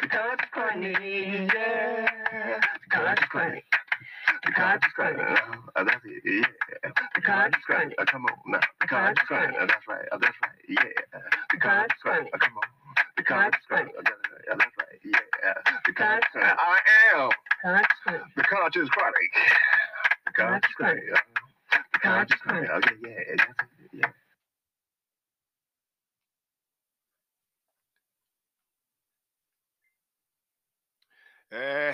The Conscious Chronic, yeah. The Conscious Chronic. The Conscious Chronic. Uh, that's it. Yeah. The Chronic. Uh, come on now. The chronic. Uh, that's right. Uh, that's right. Yeah. The chronic. Uh, come on. The conscious chronic. Uh, that's right. Uh. Yeah. The conscious chronic. I am the conscious chronic. The chronic. Uh, The. Okay. Yeah. That's it. Eh,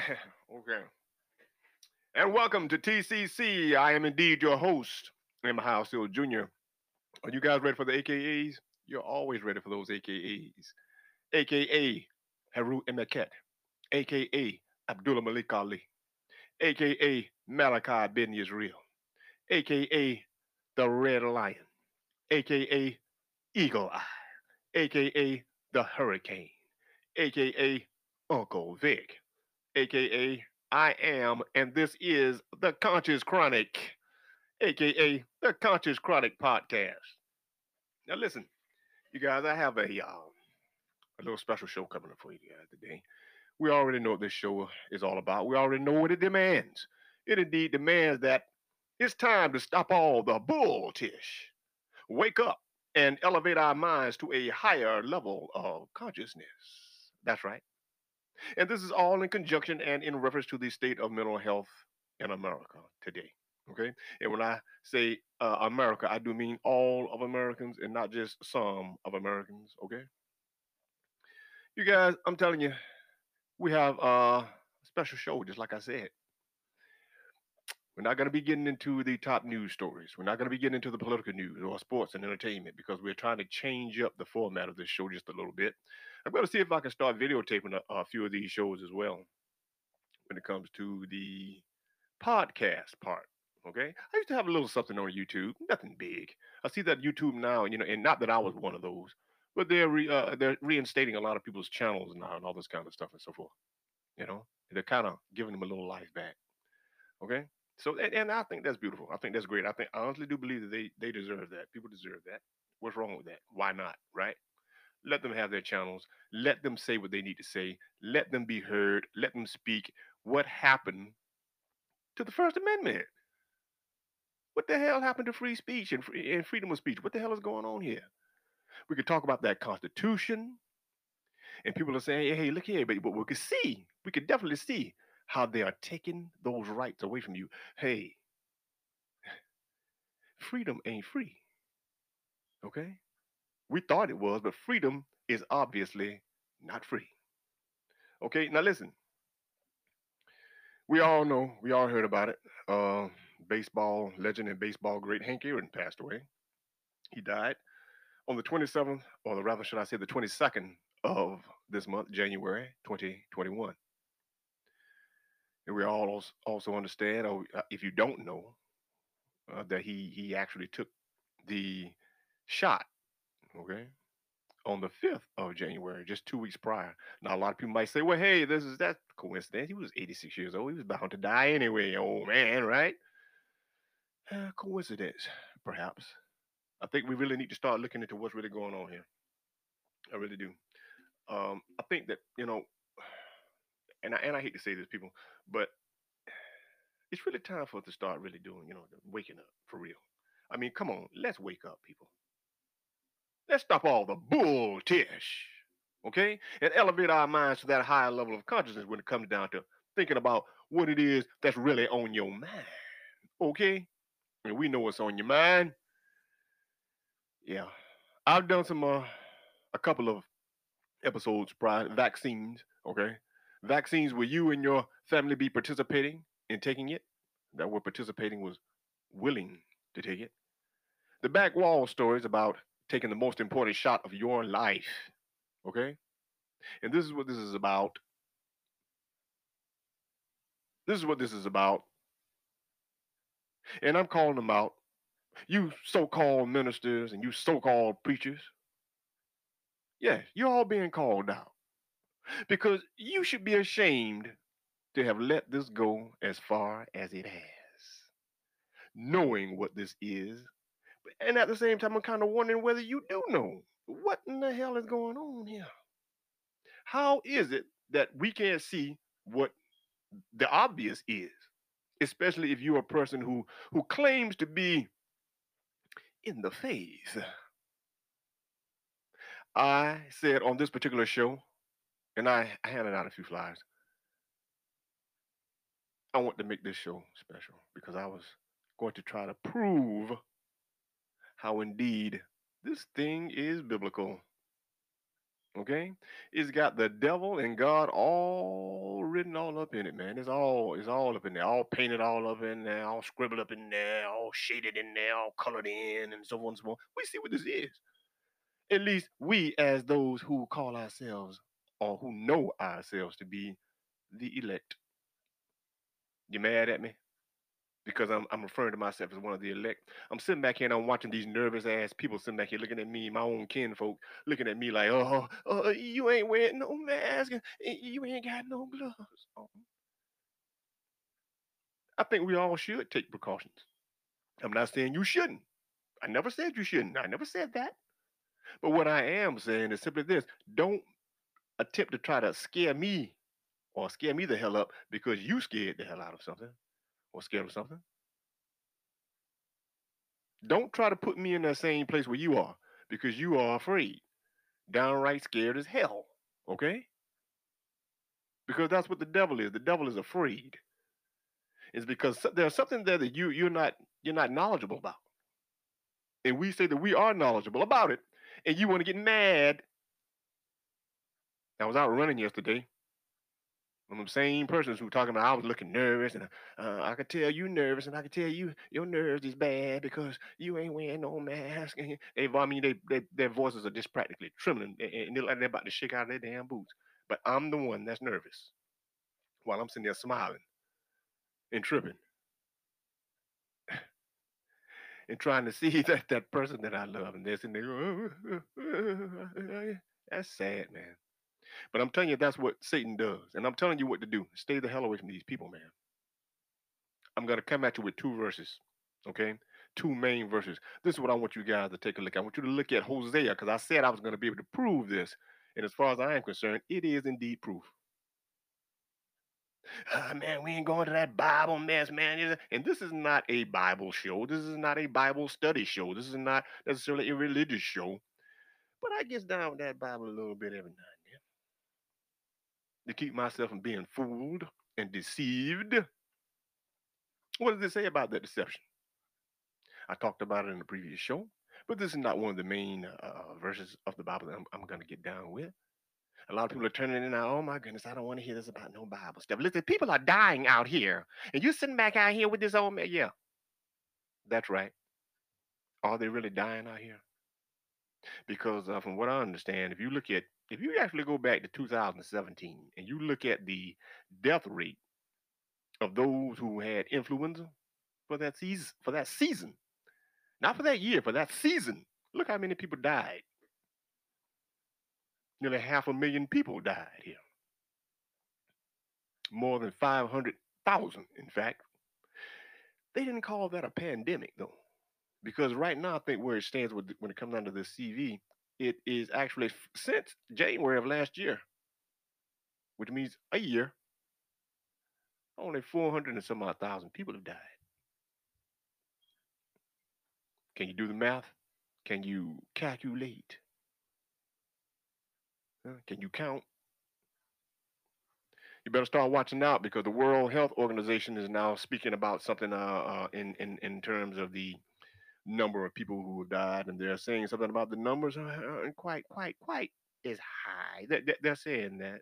okay. And welcome to TCC. I am indeed your host, M. Hill Jr. Are you guys ready for the AKAs? You're always ready for those AKAs. AKA Haru Emeket, AKA Abdullah Malik Ali, AKA Malachi Ben Israel, AKA the Red Lion, AKA Eagle Eye, AKA the Hurricane, AKA Uncle Vic, aka I am, and this is the Conscious Chronic, aka the Conscious Chronic podcast. Now, listen, you guys, I have a uh, a little special show coming up for you guys today. We already know what this show is all about. We already know what it demands. It indeed demands that it's time to stop all the bull tish, wake up, and elevate our minds to a higher level of consciousness. That's right. And this is all in conjunction and in reference to the state of mental health in America today. Okay. And when I say uh, America, I do mean all of Americans and not just some of Americans. Okay. You guys, I'm telling you, we have a special show, just like I said. We're not going to be getting into the top news stories. We're not going to be getting into the political news or sports and entertainment because we're trying to change up the format of this show just a little bit. I'm going to see if I can start videotaping a, a few of these shows as well when it comes to the podcast part. Okay. I used to have a little something on YouTube, nothing big. I see that YouTube now, you know, and not that I was one of those, but they're re, uh, they're reinstating a lot of people's channels now and all this kind of stuff and so forth. You know, they're kind of giving them a little life back. Okay. So and, and I think that's beautiful. I think that's great. I think I honestly do believe that they they deserve that. People deserve that. What's wrong with that? Why not? Right? Let them have their channels. Let them say what they need to say. Let them be heard. Let them speak. What happened to the First Amendment? What the hell happened to free speech and, free, and freedom of speech? What the hell is going on here? We could talk about that Constitution, and people are saying, "Hey, look here," but, but we could see, we could definitely see how they are taking those rights away from you. Hey, freedom ain't free. Okay? We thought it was, but freedom is obviously not free. Okay, now listen. We all know, we all heard about it. Uh, baseball legend and baseball great Hank Aaron passed away. He died on the 27th, or rather, should I say, the 22nd of this month, January 2021. We all also understand, or uh, if you don't know, uh, that he he actually took the shot, okay, on the 5th of January, just two weeks prior. Now, a lot of people might say, well, hey, this is that coincidence. He was 86 years old. He was bound to die anyway, old man, right? Uh, coincidence, perhaps. I think we really need to start looking into what's really going on here. I really do. Um, I think that, you know, and I, and I hate to say this, people, but it's really time for us to start really doing, you know, waking up for real. I mean, come on, let's wake up, people. Let's stop all the bull tish, okay? And elevate our minds to that higher level of consciousness when it comes down to thinking about what it is that's really on your mind, okay? And we know what's on your mind. Yeah, I've done some, uh, a couple of episodes prior vaccines, okay? Vaccines will you and your family be participating in taking it. That word participating was willing to take it. The back wall stories about taking the most important shot of your life. Okay? And this is what this is about. This is what this is about. And I'm calling them out. You so called ministers and you so called preachers. Yes, you're all being called out because you should be ashamed to have let this go as far as it has, knowing what this is. And at the same time, I'm kind of wondering whether you do know what in the hell is going on here. How is it that we can't see what the obvious is, especially if you're a person who who claims to be in the faith. I said on this particular show, and I handed out a few flyers. I want to make this show special because I was going to try to prove how indeed this thing is biblical. Okay? It's got the devil and God all written all up in it, man. It's all it's all up in there, all painted all up in there, all scribbled up in there, all shaded in there, all colored in, and so on and so on. We see what this is. At least we, as those who call ourselves or who know ourselves to be the elect. You mad at me? Because I'm I'm referring to myself as one of the elect. I'm sitting back here and I'm watching these nervous ass people sitting back here looking at me, my own kinfolk, looking at me like, oh, oh, oh you ain't wearing no mask, you ain't got no gloves. Oh. I think we all should take precautions. I'm not saying you shouldn't. I never said you shouldn't. I never said that. But what I am saying is simply this don't attempt to try to scare me or scare me the hell up because you scared the hell out of something or scared of something. Don't try to put me in that same place where you are because you are afraid, downright scared as hell. Okay? Because that's what the devil is. The devil is afraid. It's because there's something there that you you're not you're not knowledgeable about. And we say that we are knowledgeable about it, and you want to get mad. I was out running yesterday, I'm the same persons who were talking about I was looking nervous and uh, I could tell you nervous and I could tell you your nerves is bad because you ain't wearing no mask. And they, I mean, they, they their voices are just practically trembling and they're like they're about to shake out of their damn boots. But I'm the one that's nervous while I'm sitting there smiling and tripping and trying to see that that person that I love and they're sitting there. That's sad, man. But I'm telling you, that's what Satan does. And I'm telling you what to do. Stay the hell away from these people, man. I'm going to come at you with two verses, okay? Two main verses. This is what I want you guys to take a look at. I want you to look at Hosea because I said I was going to be able to prove this. And as far as I am concerned, it is indeed proof. Uh, man, we ain't going to that Bible mess, man. And this is not a Bible show. This is not a Bible study show. This is not necessarily a religious show. But I get down with that Bible a little bit every now to keep myself from being fooled and deceived. What does it say about that deception? I talked about it in the previous show, but this is not one of the main uh, verses of the Bible that I'm, I'm going to get down with. A lot of people are turning in now. Oh my goodness, I don't want to hear this about no Bible stuff. Listen, people are dying out here, and you're sitting back out here with this old man. Yeah, that's right. Are they really dying out here? Because uh, from what I understand, if you look at if you actually go back to 2017 and you look at the death rate of those who had influenza for that season, for that season, not for that year, for that season, look how many people died. Nearly half a million people died here. More than 500,000, in fact. They didn't call that a pandemic, though, because right now, I think where it stands when it comes down to the CV, it is actually since January of last year, which means a year, only 400 and some odd thousand people have died. Can you do the math? Can you calculate? Can you count? You better start watching out because the World Health Organization is now speaking about something uh, uh, in, in in terms of the number of people who have died, and they're saying something about the numbers aren't quite, quite, quite as high. They're, they're saying that.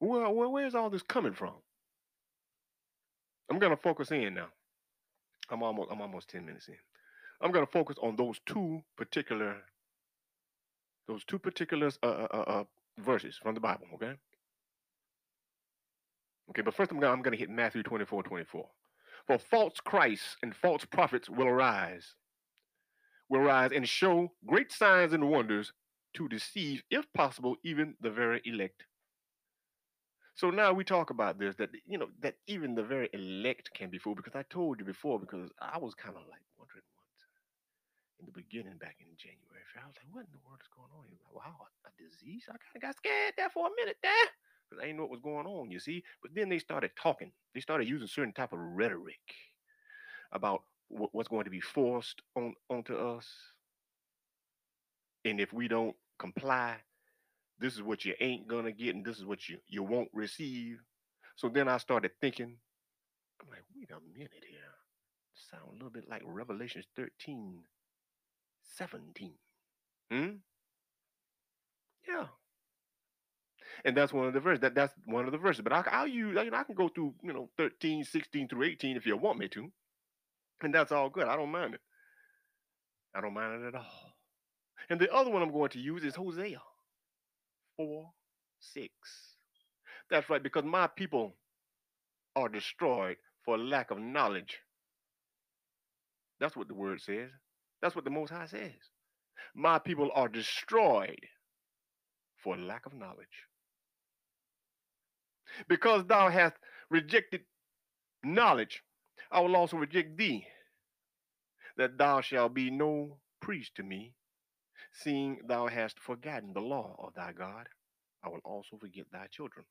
Well, where's all this coming from? I'm gonna focus in now. I'm almost, I'm almost ten minutes in. I'm gonna focus on those two particular, those two particular uh, uh, uh, uh verses from the Bible. Okay. Okay, but first I'm gonna, I'm gonna hit Matthew 24, 24. For false Christs and false prophets will arise, will rise and show great signs and wonders to deceive, if possible, even the very elect. So now we talk about this that you know that even the very elect can be fooled because I told you before because I was kind of like wondering what in the beginning back in January. I was like, what in the world is going on? He was like, wow, a disease? I kind of got scared there for a minute there because I didn't know what was going on, you see. But then they started talking. They started using certain type of rhetoric about wh- what's going to be forced on onto us. And if we don't comply, this is what you ain't gonna get, and this is what you you won't receive. So then I started thinking, I'm like, wait a minute here. Sound a little bit like Revelations 13, 17. Hmm? Yeah. And that's one of the verses. That, that's one of the verses. But I, I'll use, you know, I can go through, you know, 13, 16 through 18 if you want me to. And that's all good. I don't mind it. I don't mind it at all. And the other one I'm going to use is Hosea 4, 6. That's right, because my people are destroyed for lack of knowledge. That's what the word says. That's what the Most High says. My people are destroyed for lack of knowledge. Because thou hast rejected knowledge, I will also reject thee, that thou shalt be no priest to me, seeing thou hast forgotten the law of thy God. I will also forget thy children.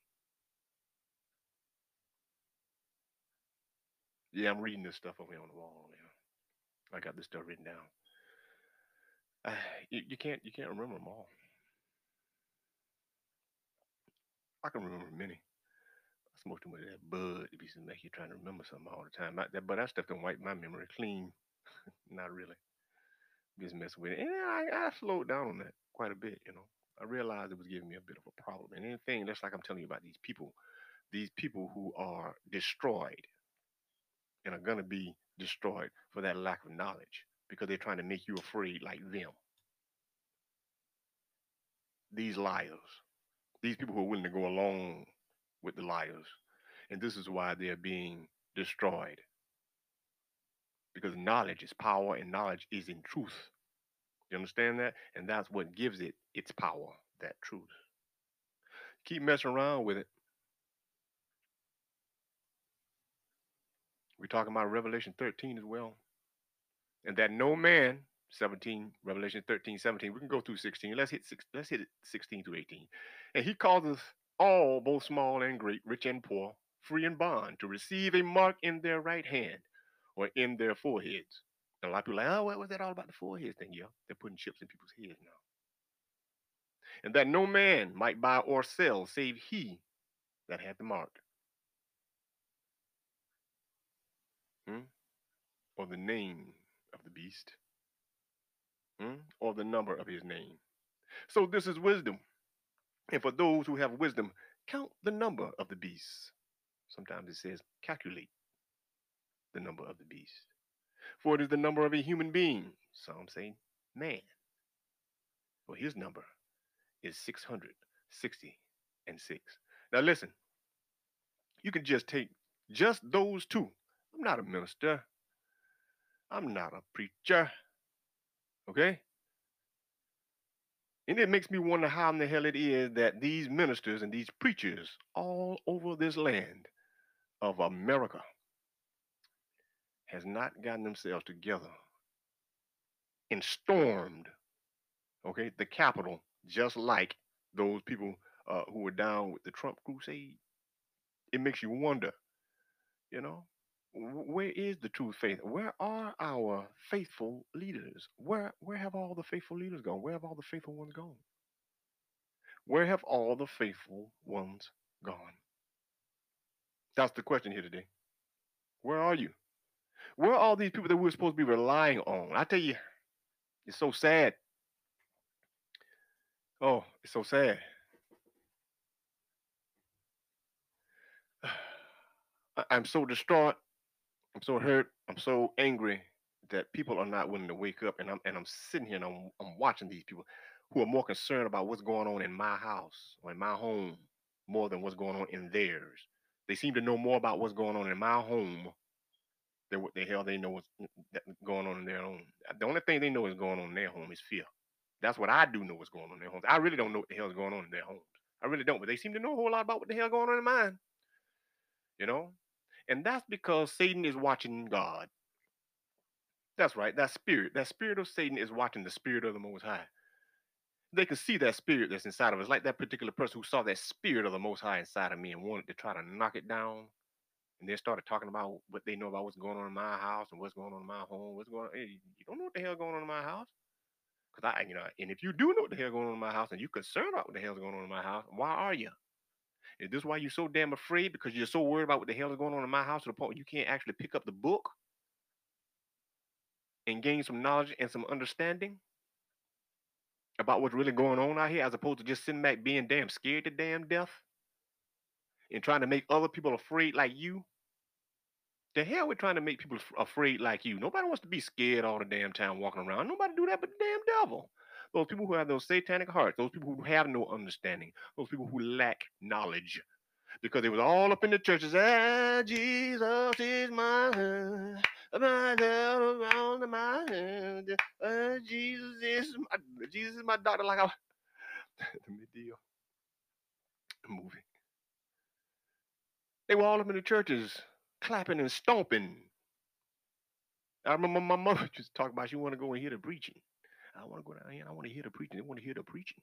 Yeah, I'm reading this stuff over here on the wall. Yeah. I got this stuff written down. Uh, you, you can't you can't remember them all. I can remember many. Smoke too much of that bud to be make you trying to remember something all the time. I, that, but that stuff don't wipe my memory clean. Not really. Just messing with it. And I, I slowed down on that quite a bit, you know. I realized it was giving me a bit of a problem. And anything, that's like I'm telling you about these people, these people who are destroyed and are going to be destroyed for that lack of knowledge because they're trying to make you afraid like them. These liars, these people who are willing to go along with the liars. And this is why they're being destroyed. Because knowledge is power and knowledge is in truth. You understand that? And that's what gives it its power, that truth. Keep messing around with it. We're talking about Revelation 13 as well. And that no man, 17, Revelation 13, 17. We can go through 16. Let's hit six, let's hit it 16 through 18. And he causes all, both small and great, rich and poor, free and bond, to receive a mark in their right hand or in their foreheads. And a lot of people are like, oh, what was that all about the forehead thing? Yeah, they're putting chips in people's heads now. And that no man might buy or sell save he that had the mark. Hmm? Or the name of the beast. Hmm? Or the number of his name. So this is wisdom. And for those who have wisdom, count the number of the beasts. Sometimes it says calculate the number of the beast. For it is the number of a human being. Some say man. For his number is 660 and 6. Now listen, you can just take just those two. I'm not a minister. I'm not a preacher. Okay? And it makes me wonder how in the hell it is that these ministers and these preachers all over this land of America has not gotten themselves together and stormed, okay, the Capitol just like those people uh, who were down with the Trump crusade. It makes you wonder, you know, where is the true faith? Where are our faithful leaders? Where where have all the faithful leaders gone? Where have all the faithful ones gone? Where have all the faithful ones gone? That's the question here today. Where are you? Where are all these people that we're supposed to be relying on? I tell you, it's so sad. Oh, it's so sad. I'm so distraught. I'm so hurt. I'm so angry that people are not willing to wake up. And I'm and I'm sitting here and I'm I'm watching these people who are more concerned about what's going on in my house or in my home more than what's going on in theirs. They seem to know more about what's going on in my home than what the hell they know what's going on in their own. The only thing they know is going on in their home is fear. That's what I do know what's going on in their homes. I really don't know what the hell's going on in their homes. I really don't, but they seem to know a whole lot about what the hell going on in mine. You know? And that's because Satan is watching God. That's right. That spirit, that spirit of Satan is watching the spirit of the Most High. They can see that spirit that's inside of us, like that particular person who saw that spirit of the Most High inside of me and wanted to try to knock it down. And then started talking about what they know about what's going on in my house and what's going on in my home. What's going on? You don't know what the hell going on in my house. Cause I, you know, and if you do know what the hell going on in my house and you're concerned about what the hell's going on in my house, why are you? Is this why you're so damn afraid? Because you're so worried about what the hell is going on in my house to the point you can't actually pick up the book and gain some knowledge and some understanding about what's really going on out here, as opposed to just sitting back being damn scared to damn death and trying to make other people afraid like you? The hell we're trying to make people afraid like you. Nobody wants to be scared all the damn time walking around. Nobody do that but the damn devil. Those people who have those satanic hearts, those people who have no understanding, those people who lack knowledge. Because it was all up in the churches. Ah, Jesus is my my around my hand. Ah, Jesus is my Jesus is my doctor. Like I the Madea movie. They were all up in the churches clapping and stomping. I remember my mother just talking about she want to go and hear the preaching. I want to go down here. and I want to hear the preaching. They want to hear the preaching.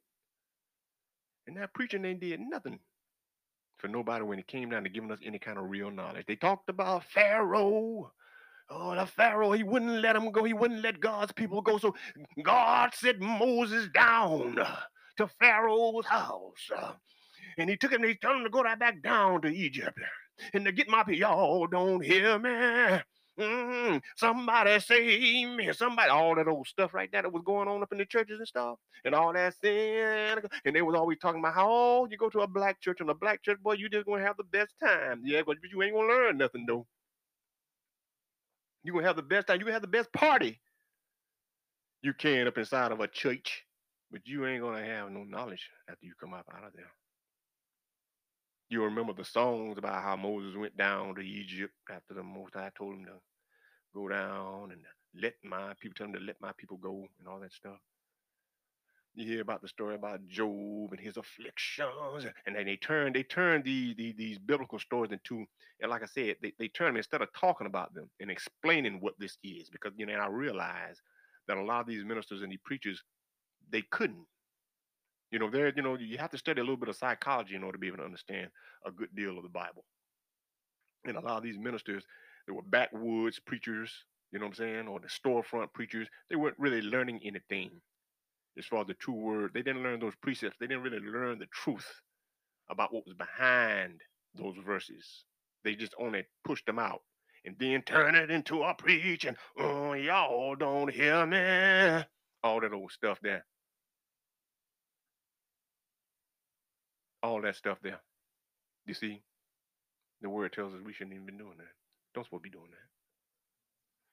And that preaching they did nothing for nobody when it came down to giving us any kind of real knowledge. They talked about Pharaoh. Oh, the Pharaoh, he wouldn't let him go. He wouldn't let God's people go. So God sent Moses down to Pharaoh's house. And he took him, he told him to go right back down to Egypt. And to get my people, y'all don't hear me. Mm, somebody save me. Somebody, all that old stuff right there that was going on up in the churches and stuff, and all that sin. And they was always talking about how oh, you go to a black church and a black church, boy, you just gonna have the best time. Yeah, but you ain't gonna learn nothing though. you gonna have the best time. You gonna have the best party. You can up inside of a church, but you ain't gonna have no knowledge after you come up out of there. You remember the songs about how Moses went down to Egypt after the Most High told him to go down and let my people tell them to let my people go and all that stuff. You hear about the story about Job and his afflictions, and then they turn they turn these these, biblical stories into, and like I said, they, they turn them instead of talking about them and explaining what this is, because you know, I realize that a lot of these ministers and these preachers, they couldn't. You know, they're you know, you have to study a little bit of psychology in order to be able to understand a good deal of the Bible. And a lot of these ministers, they were backwoods preachers, you know what I'm saying, or the storefront preachers. They weren't really learning anything as far as the true word. They didn't learn those precepts. They didn't really learn the truth about what was behind those verses. They just only pushed them out and then turn it into a preach and oh y'all don't hear me. All that old stuff there. All that stuff there. You see, the word tells us we shouldn't even be doing that. Don't supposed to be doing that.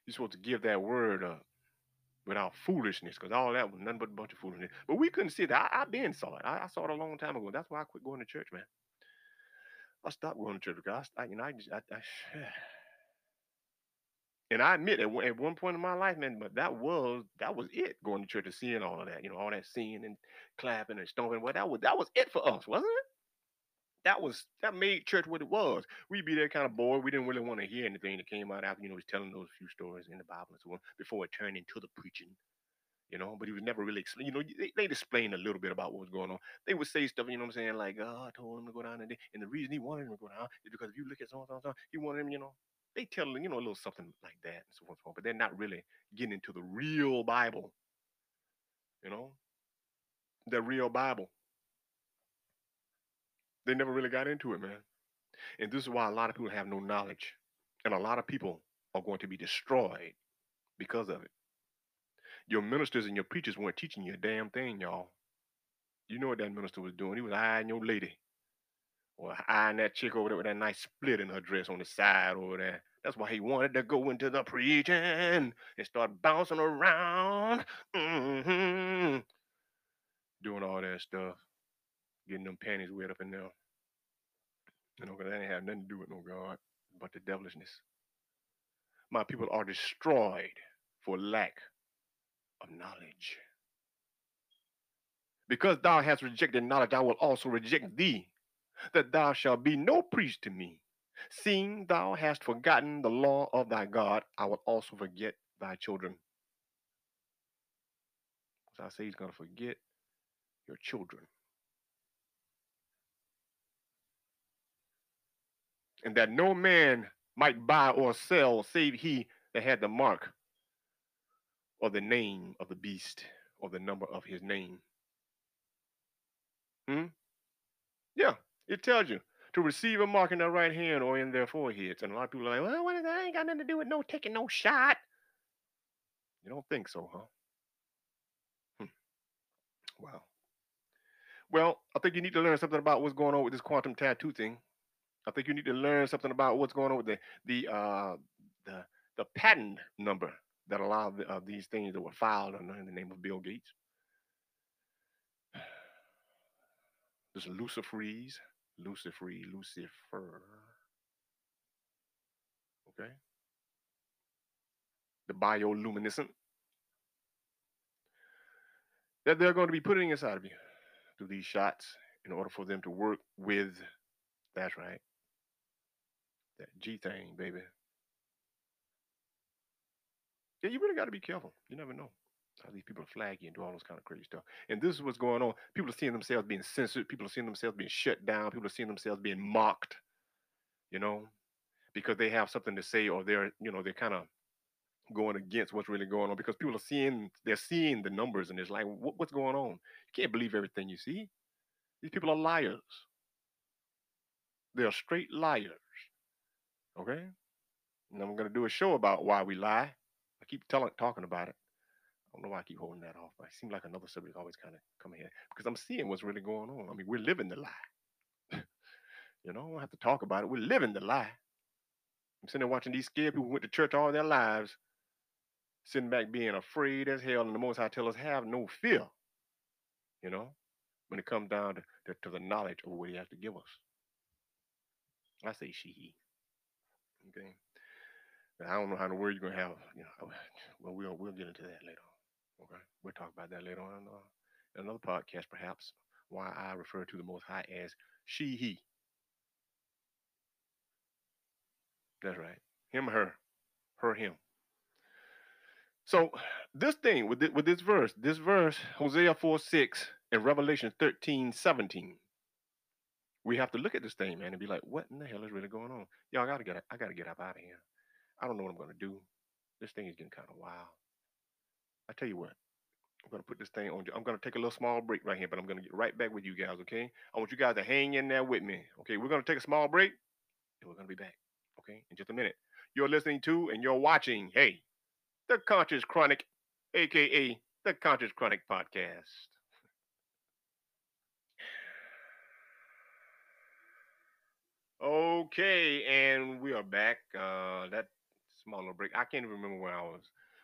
You're supposed to give that word up without foolishness, because all that was nothing but a bunch of foolishness. But we couldn't see that. I, I been saw it. I, I saw it a long time ago. That's why I quit going to church, man. I stopped going to church because I, I you know, I just, I, and I admit at at one point in my life, man, but that was that was it. Going to church and seeing all of that, you know, all that singing and clapping and stomping. Well, that was that was it for us, wasn't it? That was that made church what it was. We'd be there kind of bored. We didn't really want to hear anything that came out after, you know, he's telling those few stories in the Bible and so on before it turned into the preaching. You know, but he was never really, you know, they, they'd explain a little bit about what was going on. They would say stuff, you know what I'm saying, like, oh, I told him to go down there. And the reason he wanted him to go down is because if you look at so and so, and he wanted him, you know, they tell them, you know, a little something like that and so and so on, but they're not really getting into the real Bible, you know, the real Bible. They never really got into it, man. And this is why a lot of people have no knowledge. And a lot of people are going to be destroyed because of it. Your ministers and your preachers weren't teaching you a damn thing, y'all. You know what that minister was doing. He was eyeing your lady. Or eyeing that chick over there with that nice split in her dress on the side over there. That's why he wanted to go into the preaching and start bouncing around. hmm Doing all that stuff. Getting them panties wet up in there. You know, because that ain't have nothing to do with no God, but the devilishness. My people are destroyed for lack of knowledge. Because thou hast rejected knowledge, I will also reject thee, that thou shalt be no priest to me. Seeing thou hast forgotten the law of thy God, I will also forget thy children. So I say he's going to forget your children. And that no man might buy or sell save he that had the mark or the name of the beast or the number of his name. Hmm? Yeah, it tells you to receive a mark in their right hand or in their foreheads. And a lot of people are like, well, what is that? Ain't got nothing to do with no taking no shot. You don't think so, huh? Hmm. Wow. Well, I think you need to learn something about what's going on with this quantum tattoo thing. I think you need to learn something about what's going on with the the uh, the the patent number that allowed the, of these things that were filed under in the name of Bill Gates. This Lucifreeze, Lucifree, Lucifer. Okay. The bioluminescent. That they're going to be putting inside of you through these shots in order for them to work with, that's right, that G thing, baby. Yeah, you really got to be careful. You never know how these people flag you and do all those kind of crazy stuff. And this is what's going on. People are seeing themselves being censored. People are seeing themselves being shut down. People are seeing themselves being mocked. You know, because they have something to say or they're, you know, they're kind of going against what's really going on because people are seeing they're seeing the numbers and it's like what, what's going on you can't believe everything you see these people are liars they're straight liars okay and i'm going to do a show about why we lie i keep telling talking about it I don't know why I keep holding that off, but it seems like another subject always kind of coming here because I'm seeing what's really going on. I mean, we're living the lie. you know, I don't have to talk about it. We're living the lie. I'm sitting there watching these scared people who went to church all their lives, sitting back being afraid as hell, and the Most High tell us have no fear. You know, when it comes down to, to, to the knowledge of what He has to give us. I say she. Okay. I don't know how the world you're gonna have. You know, well, we'll we'll get into that later. On, Okay, we'll talk about that later on uh, in another podcast, perhaps. Why I refer to the Most High as she, he. That's right. Him, her, her, him. So this thing with this, with this verse, this verse, Hosea 4 6 and Revelation 13 17. We have to look at this thing, man, and be like, what in the hell is really going on? Y'all gotta get I gotta get up out of here. I don't know what I'm gonna do. This thing is getting kind of wild. I tell you what, I'm gonna put this thing on. I'm gonna take a little small break right here, but I'm gonna get right back with you guys. Okay? I want you guys to hang in there with me. Okay? We're gonna take a small break, and we're gonna be back. Okay? In just a minute. You're listening to and you're watching. Hey, the Conscious Chronic, aka the Conscious Chronic Podcast. Okay, and we are back. Uh, that small little break. I can't even remember where I was,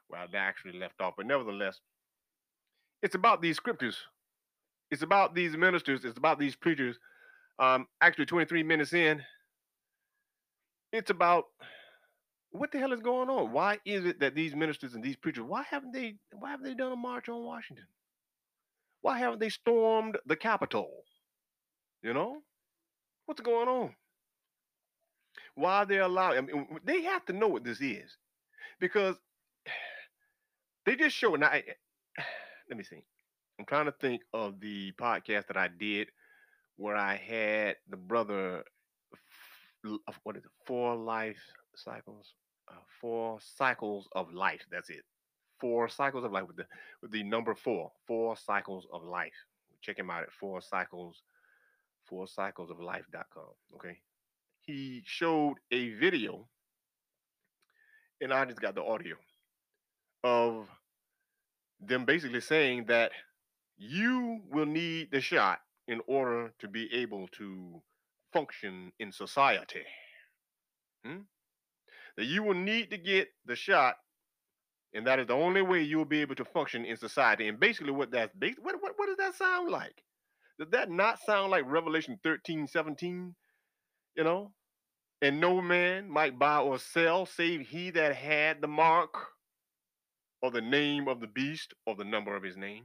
where I actually left off, but nevertheless, it's about these scriptures. It's about these ministers. It's about these preachers. Um, actually, 23 minutes in, it's about what the hell is going on? Why is it that these ministers and these preachers, why haven't they, why haven't they done a march on Washington? Why haven't they stormed the Capitol? You know, what's going on? Why they allow? I mean, they have to know what this is, because they just show. Now, let me see. I'm trying to think of the podcast that I did where I had the brother of what is it? Four life cycles. Uh, four cycles of life. That's it. Four cycles of life with the with the number four. Four cycles of life. Check him out at four cycles, four cycles of life.com. Okay. He showed a video, and I just got the audio of them basically saying that you will need the shot in order to be able to function in society. Hmm? That you will need to get the shot, and that is the only way you will be able to function in society. And basically, what that's what, what, what does that sound like? Does that not sound like Revelation 13, 17? You know? And no man might buy or sell save he that had the mark or the name of the beast or the number of his name.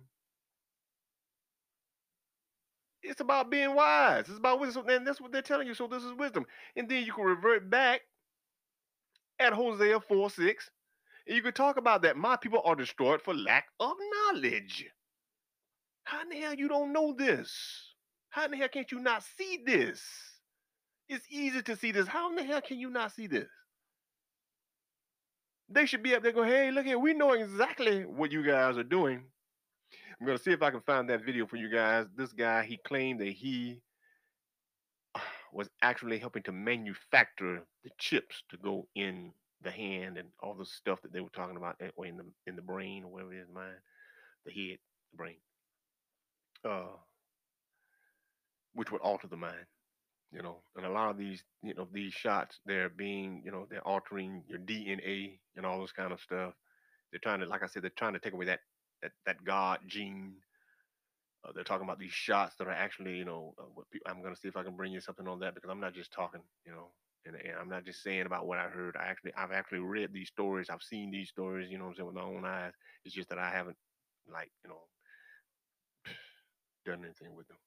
It's about being wise. It's about wisdom. And that's what they're telling you. So this is wisdom. And then you can revert back at Hosea 4 6 And you could talk about that. My people are destroyed for lack of knowledge. How in the hell you don't know this? How in the hell can't you not see this? It's easy to see this. How in the hell can you not see this? They should be up there going, hey, look here, we know exactly what you guys are doing. I'm gonna see if I can find that video for you guys. This guy, he claimed that he was actually helping to manufacture the chips to go in the hand and all the stuff that they were talking about eh, in the in the brain or whatever it is mind the head the brain uh which would alter the mind you know and a lot of these you know these shots they're being you know they're altering your dna and all this kind of stuff they're trying to like i said they're trying to take away that that, that god gene uh, they're talking about these shots that are actually, you know, uh, I'm going to see if I can bring you something on that because I'm not just talking, you know, and, and I'm not just saying about what I heard. I actually, I've actually read these stories. I've seen these stories, you know, I'm saying with my own eyes. It's just that I haven't, like, you know, done anything with them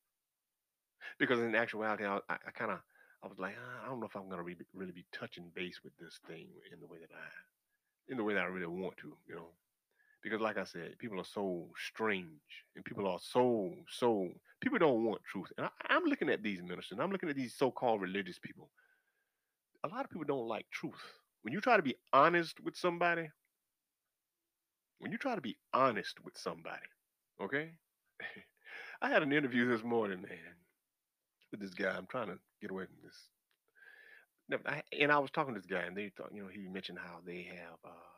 because in actuality, I, I, kind of, I was like, "Ah, I don't know if I'm to re- really be touching base with this thing in the way that I, in the way that I really want to, you know? Because like i said people are so strange and people are so so people don't want truth and I, i'm looking at these ministers and i'm looking at these so-called religious people. A lot of people don't like truth. When you try to be honest with somebody when you try to be honest with somebody okay? I had an interview this morning man with this guy i'm trying to get away from this No, I, and i was talking to this guy and they thought you know he mentioned how they have uh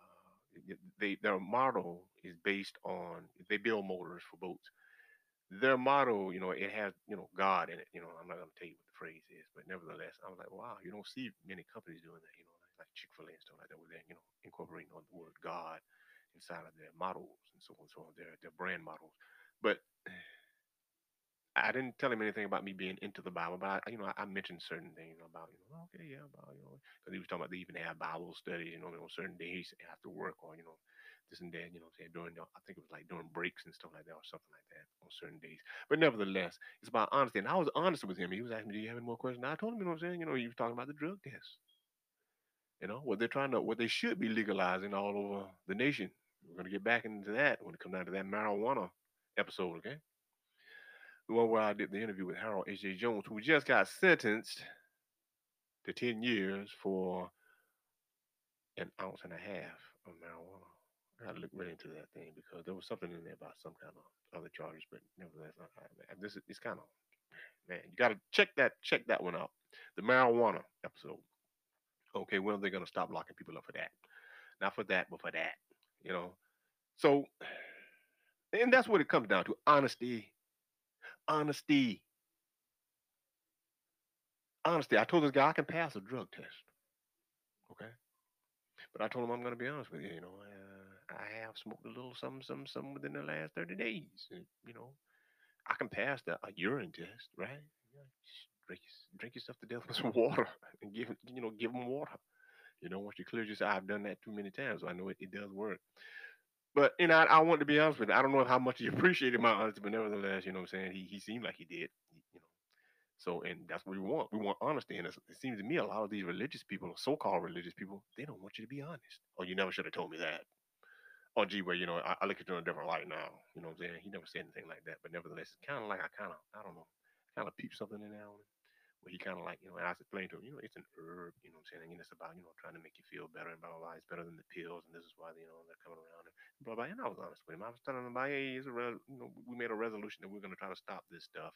they their model is based on they build motors for boats. Their model, you know, it has you know God in it. You know, I'm not gonna tell you what the phrase is, but nevertheless, I was like, wow, you don't see many companies doing that. You know, like, Chick Fil A and stuff like that, where they're you know incorporating on the word God inside of their models and so on and so on, their their brand models. But I didn't tell him anything about me being into the Bible, but I, you know, I, I mentioned certain things about, you know, okay, yeah, about, you know, because he was talking about they even have Bible studies, you know, on certain days after work or, you know, this and that, you know, saying during, the, I think it was like during breaks and stuff like that or something like that on certain days. But nevertheless, it's about honesty. And I was honest with him. He was asking me, do you have any more questions? I told him, you know what I'm saying? You know, he was talking about the drug test. You know, what they're trying to, what they should be legalizing all over the nation. We're going to get back into that when it comes down to that marijuana episode, okay? One where I did the interview with Harold H.J. Jones, who just got sentenced to 10 years for an ounce and a half of marijuana. I gotta look right into that thing because there was something in there about some kind of other charges, but nevertheless, I, I, this is it's kind of man, you gotta check that check that one out. The marijuana episode. Okay, when are they gonna stop locking people up for that? Not for that, but for that. You know. So, and that's what it comes down to: honesty, honesty. Honesty. I told this guy I can pass a drug test. Okay. But I told him I'm going to be honest with you. You know, uh, I have smoked a little something, something, something within the last 30 days. you know, I can pass the a urine test, right? Drink, drink yourself to death with some water and give, you know, give them water. You know, once you clear yourself, I've done that too many times, so I know it, it does work. But you know, I, I want to be honest with you. I don't know how much he appreciated my honesty, but nevertheless, you know what I'm saying? He he seemed like he did. You know. So and that's what we want. We want honesty. And it seems to me a lot of these religious people, so called religious people, they don't want you to be honest. Oh, you never should have told me that. Oh gee, well, you know, I, I look at you in a different light now. You know what I'm saying? He never said anything like that. But nevertheless, it's kind of like I kind of, I don't know, kind of peep something in there. Where he kind of like, you know, and I explained to him, you know, it's an herb, you know what I'm saying? And it's about, you know, trying to make you feel better and blah, blah, blah. It's better than the pills. And this is why, you know, they're coming around and blah, blah. And I was honest with him. I was telling him hey, it's a, re- you know, we made a resolution that we're going to try to stop this stuff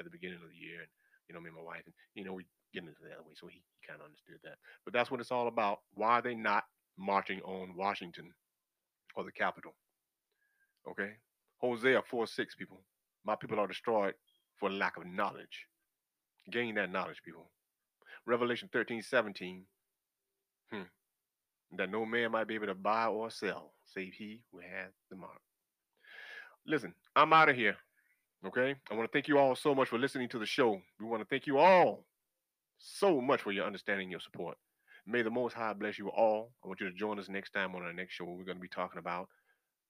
at the beginning of the year. And, you know, me and my wife, and, you know, we get into that way. So he, he kind of understood that. But that's what it's all about. Why are they not marching on Washington or the Capitol? Okay. Hosea 4 6, people. My people are destroyed for lack of knowledge. Gain that knowledge, people. Revelation 13 17. Hmm. That no man might be able to buy or sell, save he who has the mark. Listen, I'm out of here. Okay. I want to thank you all so much for listening to the show. We want to thank you all so much for your understanding, your support. May the Most High bless you all. I want you to join us next time on our next show. We're going to be talking about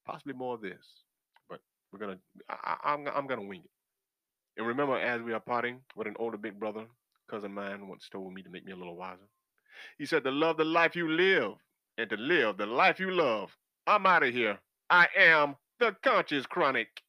possibly more of this, but we're gonna. I, I- I'm I'm gonna wing it. And remember, as we are parting, what an older big brother, cousin mine, once told me to make me a little wiser. He said, "To love the life you live and to live the life you love. I'm out of here. I am the Conscious Chronic.